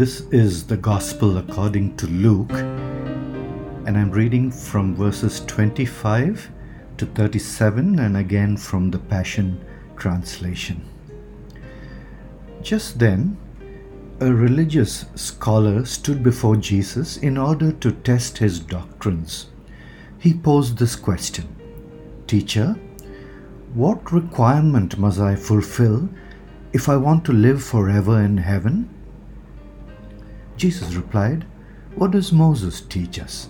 This is the Gospel according to Luke, and I'm reading from verses 25 to 37 and again from the Passion Translation. Just then, a religious scholar stood before Jesus in order to test his doctrines. He posed this question Teacher, what requirement must I fulfill if I want to live forever in heaven? Jesus replied, What does Moses teach us?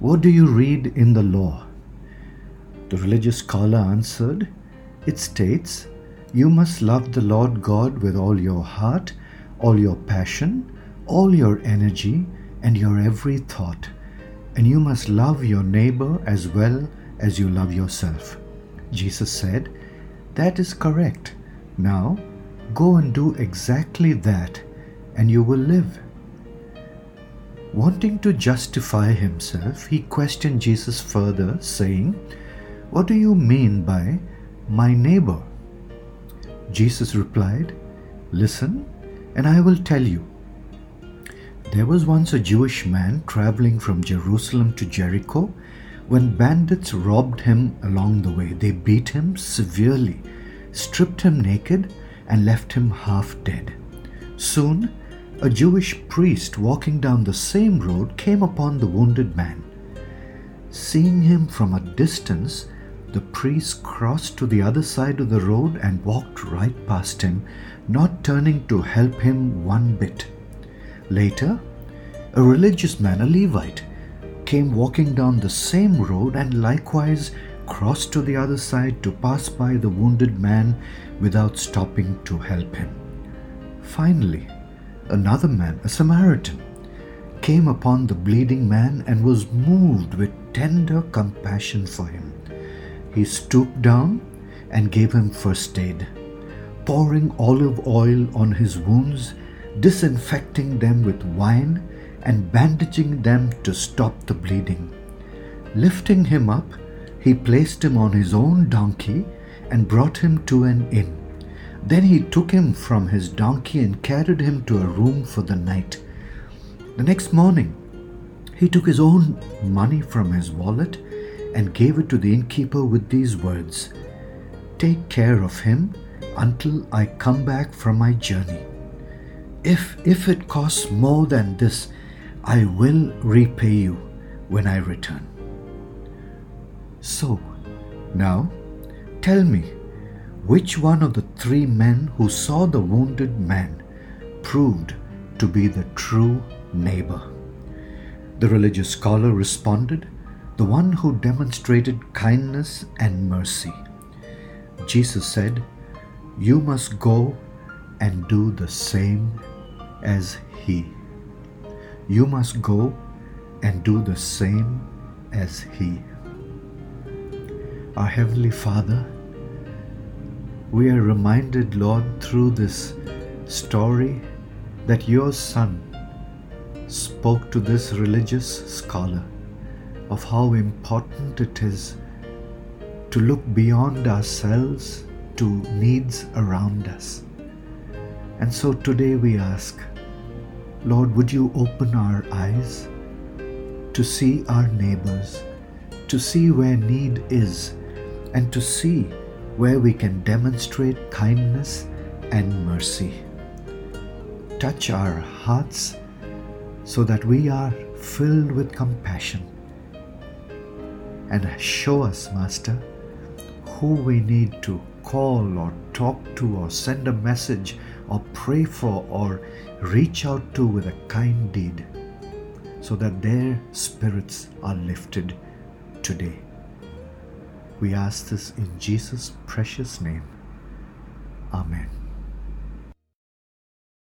What do you read in the law? The religious scholar answered, It states, You must love the Lord God with all your heart, all your passion, all your energy, and your every thought. And you must love your neighbor as well as you love yourself. Jesus said, That is correct. Now, go and do exactly that, and you will live. Wanting to justify himself, he questioned Jesus further, saying, What do you mean by my neighbor? Jesus replied, Listen, and I will tell you. There was once a Jewish man traveling from Jerusalem to Jericho when bandits robbed him along the way. They beat him severely, stripped him naked, and left him half dead. Soon, a Jewish priest walking down the same road came upon the wounded man. Seeing him from a distance, the priest crossed to the other side of the road and walked right past him, not turning to help him one bit. Later, a religious man, a Levite, came walking down the same road and likewise crossed to the other side to pass by the wounded man without stopping to help him. Finally, another man, a Samaritan, came upon the bleeding man and was moved with tender compassion for him. He stooped down and gave him first aid, pouring olive oil on his wounds, disinfecting them with wine, and bandaging them to stop the bleeding. Lifting him up, he placed him on his own donkey and brought him to an inn. Then he took him from his donkey and carried him to a room for the night. The next morning, he took his own money from his wallet and gave it to the innkeeper with these words Take care of him until I come back from my journey. If, if it costs more than this, I will repay you when I return. So, now tell me, which one of the three men who saw the wounded man proved to be the true neighbor? The religious scholar responded, The one who demonstrated kindness and mercy. Jesus said, You must go and do the same as he. You must go and do the same as he. Our Heavenly Father, we are reminded, Lord, through this story that your Son spoke to this religious scholar of how important it is to look beyond ourselves to needs around us. And so today we ask, Lord, would you open our eyes to see our neighbors, to see where need is, and to see where we can demonstrate kindness and mercy. Touch our hearts so that we are filled with compassion. And show us, Master, who we need to call or talk to or send a message or pray for or reach out to with a kind deed so that their spirits are lifted today. We ask this in Jesus' precious name. Amen.